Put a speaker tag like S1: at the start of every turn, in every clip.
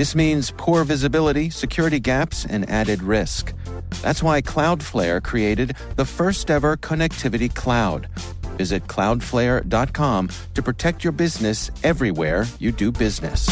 S1: This means poor visibility, security gaps, and added risk. That's why Cloudflare created the first ever connectivity cloud. Visit cloudflare.com to protect your business everywhere you do business.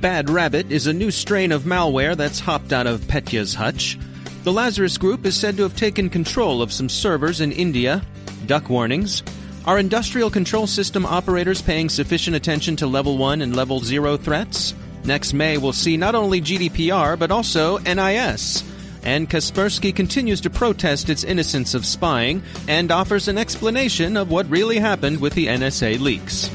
S2: Bad Rabbit is a new strain of malware that's hopped out of Petya's hutch. The Lazarus Group is said to have taken control of some servers in India. Duck warnings. Are industrial control system operators paying sufficient attention to level 1 and level 0 threats? Next May, we'll see not only GDPR, but also NIS. And Kaspersky continues to protest its innocence of spying and offers an explanation of what really happened with the NSA leaks.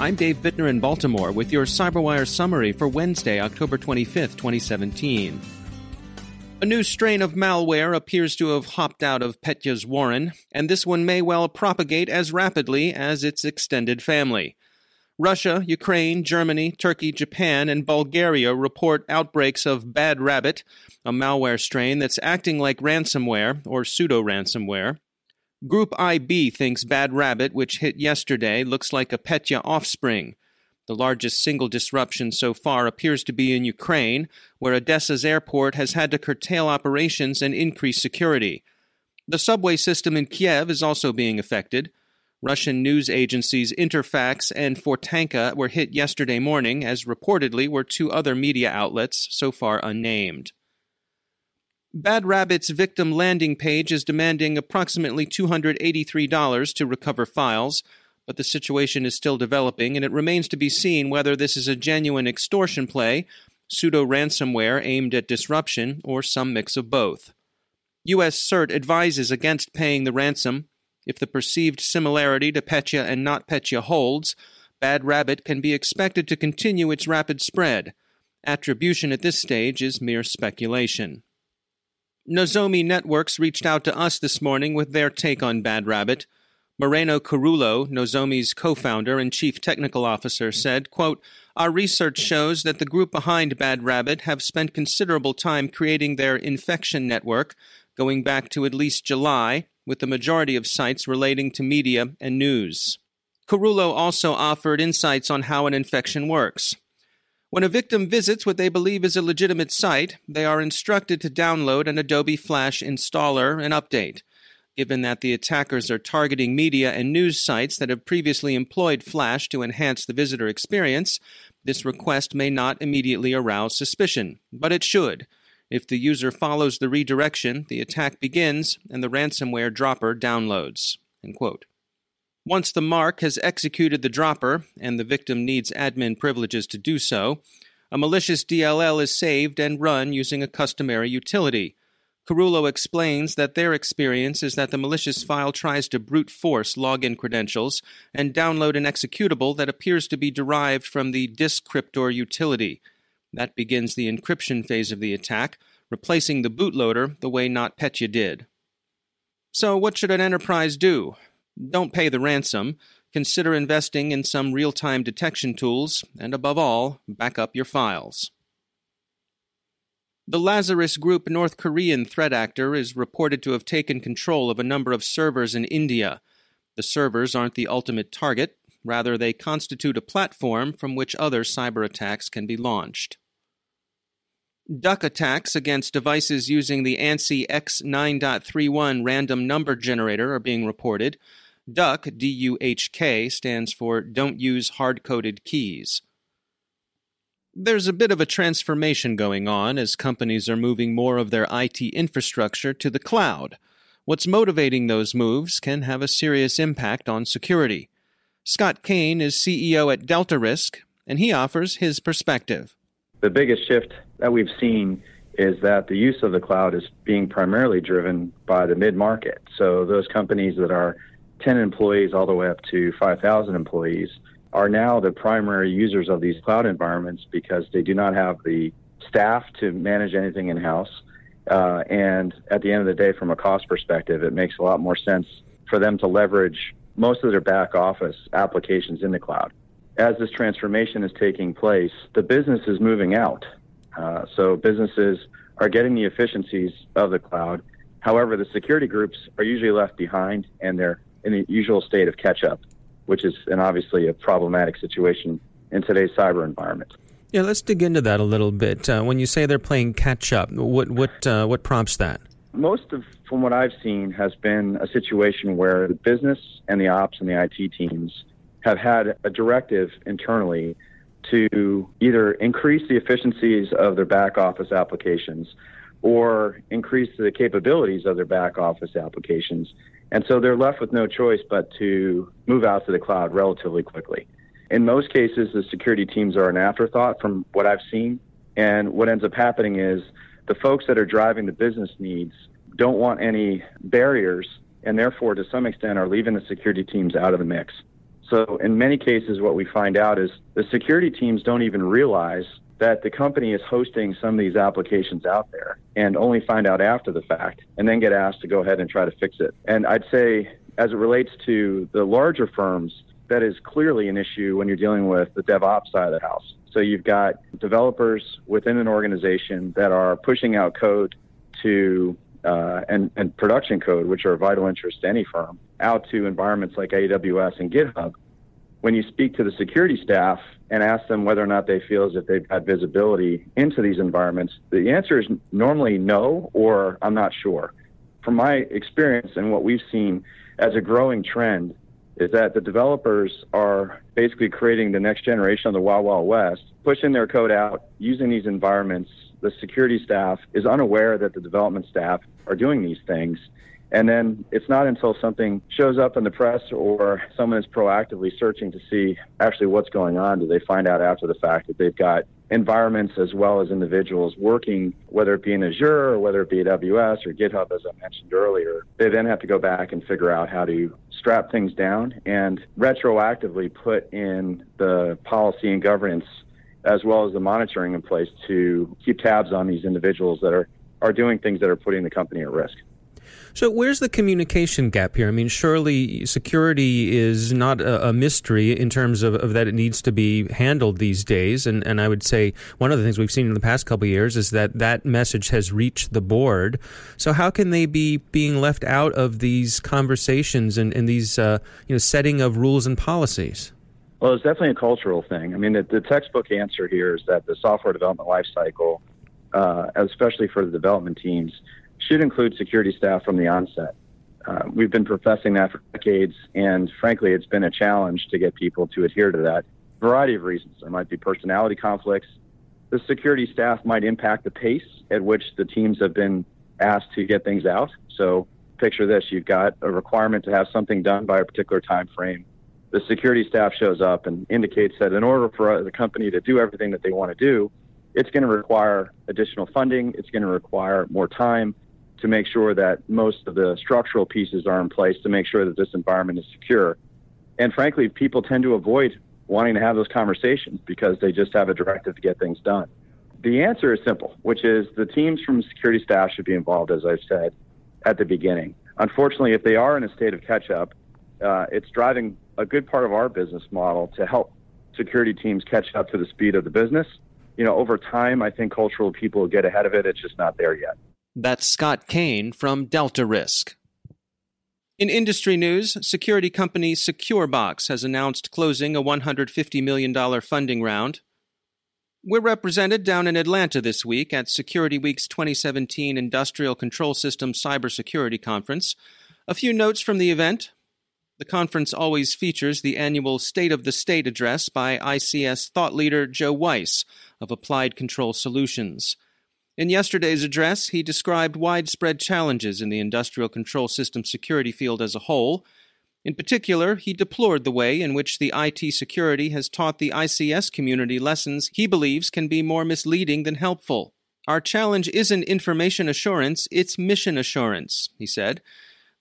S2: I'm Dave Bittner in Baltimore with your CyberWire summary for Wednesday, October 25th, 2017. A new strain of malware appears to have hopped out of Petya's warren, and this one may well propagate as rapidly as its extended family. Russia, Ukraine, Germany, Turkey, Japan, and Bulgaria report outbreaks of Bad Rabbit, a malware strain that's acting like ransomware or pseudo ransomware. Group IB thinks Bad Rabbit, which hit yesterday, looks like a Petya offspring. The largest single disruption so far appears to be in Ukraine, where Odessa's airport has had to curtail operations and increase security. The subway system in Kiev is also being affected. Russian news agencies Interfax and Fontanka were hit yesterday morning, as reportedly were two other media outlets, so far unnamed. Bad Rabbit's victim landing page is demanding approximately $283 to recover files, but the situation is still developing, and it remains to be seen whether this is a genuine extortion play, pseudo ransomware aimed at disruption, or some mix of both. U.S. CERT advises against paying the ransom. If the perceived similarity to Petya and NotPetya holds, Bad Rabbit can be expected to continue its rapid spread. Attribution at this stage is mere speculation. Nozomi Networks reached out to us this morning with their take on Bad Rabbit. Moreno Carullo, Nozomi's co-founder and chief technical officer, said, quote, Our research shows that the group behind Bad Rabbit have spent considerable time creating their infection network, going back to at least July, with the majority of sites relating to media and news. Carullo also offered insights on how an infection works. When a victim visits what they believe is a legitimate site, they are instructed to download an Adobe Flash installer and update. Given that the attackers are targeting media and news sites that have previously employed Flash to enhance the visitor experience, this request may not immediately arouse suspicion, but it should. If the user follows the redirection, the attack begins and the ransomware dropper downloads. Once the mark has executed the dropper, and the victim needs admin privileges to do so, a malicious DLL is saved and run using a customary utility. Carullo explains that their experience is that the malicious file tries to brute force login credentials and download an executable that appears to be derived from the DiskCryptor utility. That begins the encryption phase of the attack, replacing the bootloader the way NotPetya did. So, what should an enterprise do? Don't pay the ransom. Consider investing in some real time detection tools, and above all, back up your files. The Lazarus Group North Korean threat actor is reported to have taken control of a number of servers in India. The servers aren't the ultimate target, rather, they constitute a platform from which other cyber attacks can be launched. Duck attacks against devices using the ANSI X9.31 random number generator are being reported. Duck, D U H K, stands for Don't Use Hard Coded Keys. There's a bit of a transformation going on as companies are moving more of their IT infrastructure to the cloud. What's motivating those moves can have a serious impact on security. Scott Kaine is CEO at Delta Risk, and he offers his perspective.
S3: The biggest shift that we've seen is that the use of the cloud is being primarily driven by the mid market. So those companies that are 10 employees all the way up to 5,000 employees are now the primary users of these cloud environments because they do not have the staff to manage anything in house. Uh, and at the end of the day, from a cost perspective, it makes a lot more sense for them to leverage most of their back office applications in the cloud. As this transformation is taking place, the business is moving out. Uh, so businesses are getting the efficiencies of the cloud. However, the security groups are usually left behind and they're in the usual state of catch up, which is an obviously a problematic situation in today's cyber environment.
S2: Yeah, let's dig into that a little bit. Uh, when you say they're playing catch up, what what uh, what prompts that?
S3: Most of, from what I've seen, has been a situation where the business and the ops and the IT teams have had a directive internally to either increase the efficiencies of their back office applications or increase the capabilities of their back office applications. And so they're left with no choice but to move out to the cloud relatively quickly. In most cases, the security teams are an afterthought from what I've seen. And what ends up happening is the folks that are driving the business needs don't want any barriers and therefore, to some extent, are leaving the security teams out of the mix. So, in many cases, what we find out is the security teams don't even realize that the company is hosting some of these applications out there and only find out after the fact and then get asked to go ahead and try to fix it. And I'd say, as it relates to the larger firms, that is clearly an issue when you're dealing with the DevOps side of the house. So you've got developers within an organization that are pushing out code to uh, and, and production code, which are vital interest to any firm, out to environments like AWS and GitHub. When you speak to the security staff and ask them whether or not they feel as if they've had visibility into these environments, the answer is normally no or I'm not sure. From my experience and what we've seen as a growing trend is that the developers are basically creating the next generation of the Wild Wild West, pushing their code out, using these environments. The security staff is unaware that the development staff are doing these things. And then it's not until something shows up in the press or someone is proactively searching to see actually what's going on do they find out after the fact that they've got environments as well as individuals working, whether it be in Azure or whether it be AWS or GitHub, as I mentioned earlier. They then have to go back and figure out how to strap things down and retroactively put in the policy and governance as well as the monitoring in place to keep tabs on these individuals that are, are doing things that are putting the company at risk.
S2: So, where's the communication gap here? I mean, surely security is not a, a mystery in terms of, of, that it needs to be handled these days. And, and I would say one of the things we've seen in the past couple of years is that that message has reached the board. So, how can they be being left out of these conversations and, and these uh, you know setting of rules and policies?
S3: Well, it's definitely a cultural thing. I mean, the, the textbook answer here is that the software development lifecycle, uh, especially for the development teams, should include security staff from the onset. Uh, we've been professing that for decades, and frankly, it's been a challenge to get people to adhere to that. Variety of reasons. There might be personality conflicts. The security staff might impact the pace at which the teams have been asked to get things out. So, picture this: you've got a requirement to have something done by a particular time frame. The security staff shows up and indicates that in order for the company to do everything that they want to do, it's going to require additional funding. It's going to require more time to make sure that most of the structural pieces are in place to make sure that this environment is secure. And frankly, people tend to avoid wanting to have those conversations because they just have a directive to get things done. The answer is simple, which is the teams from security staff should be involved, as I've said at the beginning. Unfortunately, if they are in a state of catch up, uh, it's driving a good part of our business model to help security teams catch up to the speed of the business. You know, over time, I think cultural people get ahead of it. It's just not there yet.
S2: That's Scott Kaine from Delta Risk. In industry news, security company SecureBox has announced closing a $150 million funding round. We're represented down in Atlanta this week at Security Week's 2017 Industrial Control System Cybersecurity Conference. A few notes from the event. The conference always features the annual State of the State address by ICS thought leader Joe Weiss of Applied Control Solutions. In yesterday's address, he described widespread challenges in the industrial control system security field as a whole. In particular, he deplored the way in which the IT security has taught the ICS community lessons he believes can be more misleading than helpful. Our challenge isn't information assurance, it's mission assurance, he said.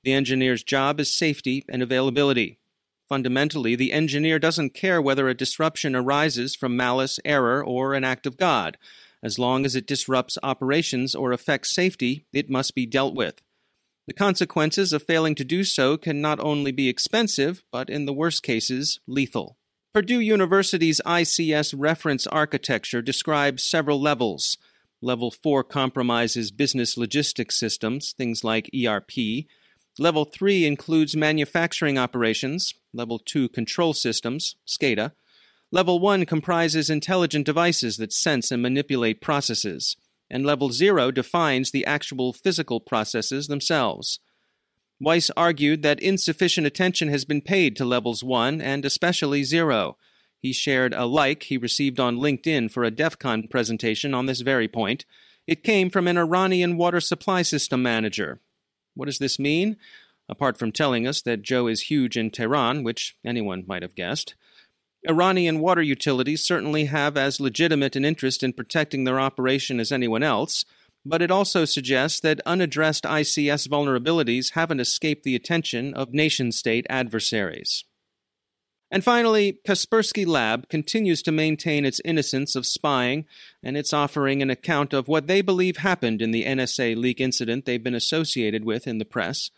S2: The engineer's job is safety and availability. Fundamentally, the engineer doesn't care whether a disruption arises from malice, error, or an act of God. As long as it disrupts operations or affects safety, it must be dealt with. The consequences of failing to do so can not only be expensive, but in the worst cases, lethal. Purdue University's ICS reference architecture describes several levels. Level 4 compromises business logistics systems, things like ERP. Level 3 includes manufacturing operations. Level 2 control systems, SCADA. Level 1 comprises intelligent devices that sense and manipulate processes. And Level 0 defines the actual physical processes themselves. Weiss argued that insufficient attention has been paid to levels 1 and especially 0. He shared a like he received on LinkedIn for a DEF CON presentation on this very point. It came from an Iranian water supply system manager. What does this mean? Apart from telling us that Joe is huge in Tehran, which anyone might have guessed, Iranian water utilities certainly have as legitimate an interest in protecting their operation as anyone else, but it also suggests that unaddressed ICS vulnerabilities haven't escaped the attention of nation state adversaries. And finally, Kaspersky Lab continues to maintain its innocence of spying, and it's offering an account of what they believe happened in the NSA leak incident they've been associated with in the press.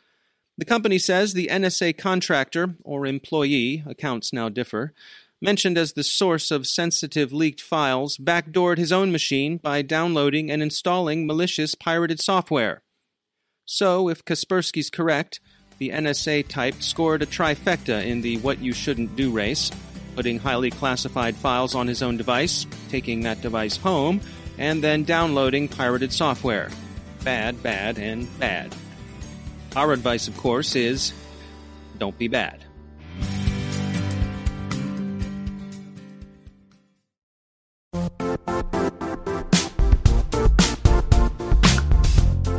S2: The company says the NSA contractor, or employee, accounts now differ, mentioned as the source of sensitive leaked files, backdoored his own machine by downloading and installing malicious pirated software. So, if Kaspersky's correct, the NSA type scored a trifecta in the What You Shouldn't Do race, putting highly classified files on his own device, taking that device home, and then downloading pirated software. Bad, bad, and bad. Our advice, of course, is don't be bad.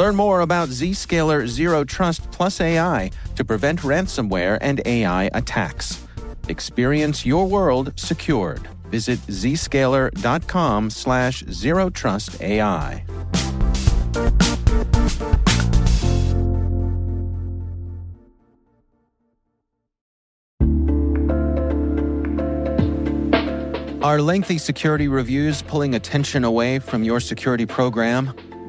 S1: Learn more about Zscaler Zero Trust Plus AI to prevent ransomware and AI attacks. Experience your world secured. Visit zscaler.com slash zero trust AI. Are lengthy security reviews pulling attention away from your security program?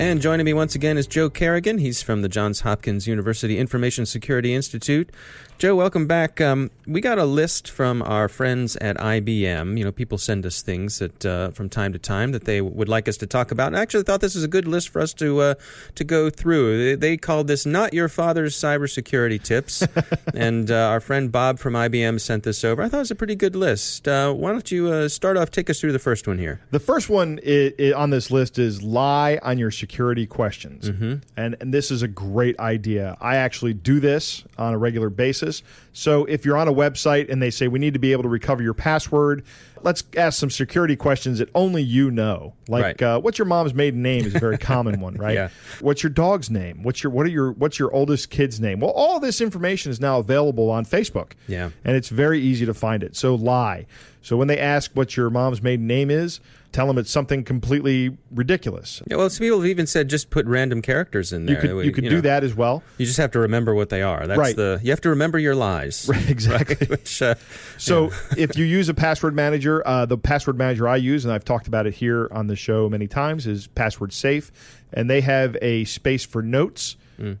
S2: And joining me once again is Joe Carrigan. He's from the Johns Hopkins University Information Security Institute. Joe, welcome back. Um, we got a list from our friends at IBM. You know, people send us things that uh, from time to time that they would like us to talk about. And I actually thought this was a good list for us to uh, to go through. They, they, called this "Not Your Father's Cybersecurity Tips," and uh, our friend Bob from IBM sent this over. I thought it was a pretty good list. Uh, why don't you uh, start off? Take us through the first one here.
S4: The first one is, is on this list is lie on your security questions, mm-hmm. and and this is a great idea. I actually do this on a regular basis. So if you're on a website and they say we need to be able to recover your password, let's ask some security questions that only you know. Like right. uh, what's your mom's maiden name is a very common one, right? Yeah. What's your dog's name? What's your what are your what's your oldest kid's name? Well, all this information is now available on Facebook.
S2: Yeah.
S4: And it's very easy to find it. So lie. So when they ask what your mom's maiden name is, tell them it's something completely ridiculous.
S2: Yeah, well, some people have even said just put random characters in there.
S4: You could you could do that as well.
S2: You just have to remember what they are. That's
S4: Right.
S2: the you have to remember your lies.
S4: Right, exactly.
S2: Right? Which, uh,
S4: So if you use a password manager, uh, the password manager I use, and I've talked about it here on the show many times, is Password Safe, and they have a space for notes,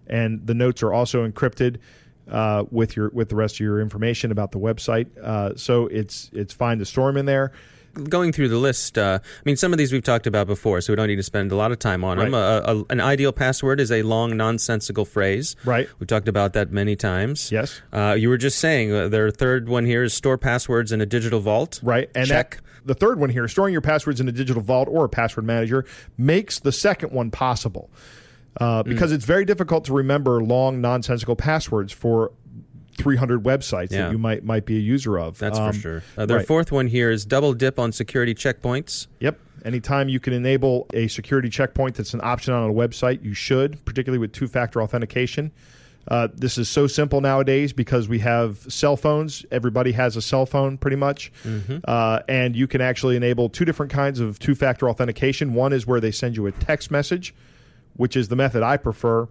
S4: and the notes are also encrypted. Uh, with your with the rest of your information about the website, uh, so it's it's fine to store them in there.
S2: going through the list, uh, I mean, some of these we've talked about before, so we don't need to spend a lot of time on them. A, a, an ideal password is a long, nonsensical phrase.
S4: Right.
S2: We've talked about that many times.
S4: Yes.
S2: Uh, you were just saying uh, their third one here is store passwords in a digital vault.
S4: Right. And
S2: Check.
S4: That, the third one here, storing your passwords in a digital vault or a password manager, makes the second one possible. Uh, because it's very difficult to remember long, nonsensical passwords for 300 websites
S2: Yeah.
S4: that you might might be a user of.
S2: That's
S4: Um,
S2: for sure. Uh, their
S4: right.
S2: fourth one here is double dip on security checkpoints.
S4: Yep. Anytime you can enable a security checkpoint that's an option on a website, you should, particularly with two factor authentication. Uh, this is so simple nowadays because we have cell phones. Everybody has a cell phone pretty much. Uh, and you can actually enable two different kinds of two factor authentication. One is where they send you a text message, which is the method I prefer.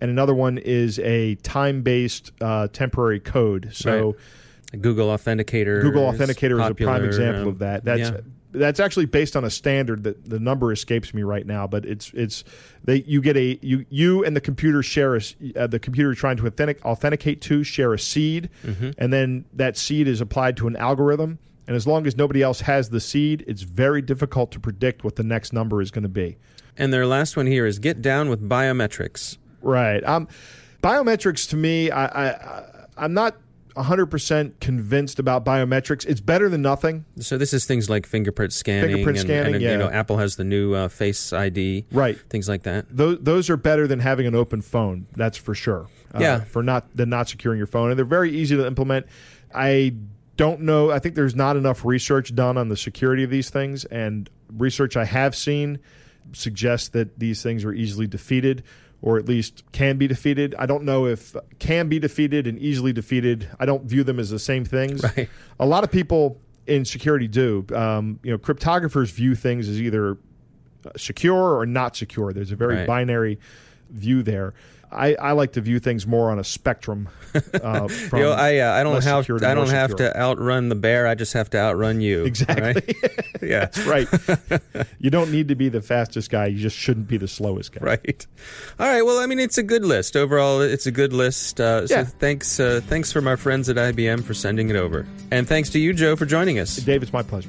S4: And another one is a time based uh, temporary code. So.
S2: Right. Google Authenticator.
S4: Google Authenticator is a prime example
S2: um,
S4: of that. That's
S2: yeah.
S4: that's actually based on a standard that the number escapes me right now, but it's it's they you get a you you and the computer share a uh, the computer you're trying to authentic, authenticate to share a seed,
S2: Mm-hmm.
S4: and then that seed is applied to an algorithm. And as long as nobody else has the seed, it's very difficult to predict what the next number is going to be.
S2: And their last one here is get down with biometrics.
S4: Right. Um, biometrics to me, I, I, I I'm not 100% convinced about biometrics. It's better than nothing.
S2: So this is things like fingerprint scanning.
S4: Fingerprint
S2: and,
S4: scanning,
S2: and,
S4: yeah.
S2: You know, Apple has the new uh, Face ID.
S4: Right.
S2: Things like that.
S4: those those are better than having an open phone. That's for sure. Uh,
S2: Yeah.
S4: For not than not securing your phone, and they're very easy to implement. I don't know. I think there's not enough research done on the security of these things, and research I have seen suggests that these things are easily defeated. Or at least can be defeated. I don't know if can be defeated and easily defeated. I don't view them as the same things.
S2: Right.
S4: A lot of people in security do. Um, you know, cryptographers view things as either secure or not secure. There's a very
S2: Right.
S4: binary view there. I, I like to view things more on a spectrum. Uh, from
S2: You know, I uh, I don't have
S4: to
S2: I don't have
S4: secure.
S2: to outrun the bear. I just have to outrun you.
S4: Exactly.
S2: right? yeah.
S4: That's right. you don't need to be the fastest guy. You just shouldn't be the slowest guy.
S2: Right. All right. Well, I mean, it's a good list overall. It's a good list. Uh, so
S4: Yeah.
S2: thanks, uh, thanks from our friends at IBM for sending it over, and thanks to you, Joe, for joining us.
S4: Dave, it's my pleasure.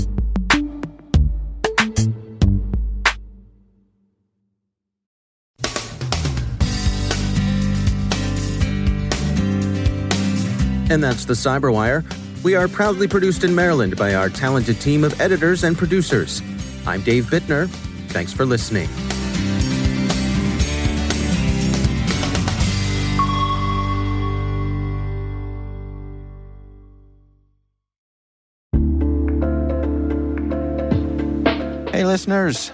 S2: And that's the Cyberwire. We are proudly produced in Maryland by our talented team of editors and producers. I'm Dave Bittner. Thanks for listening.
S1: Hey, listeners.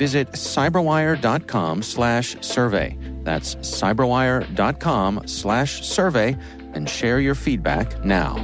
S1: Visit cyberwire.com slash survey. That's cyberwire.com slash survey and share your feedback now.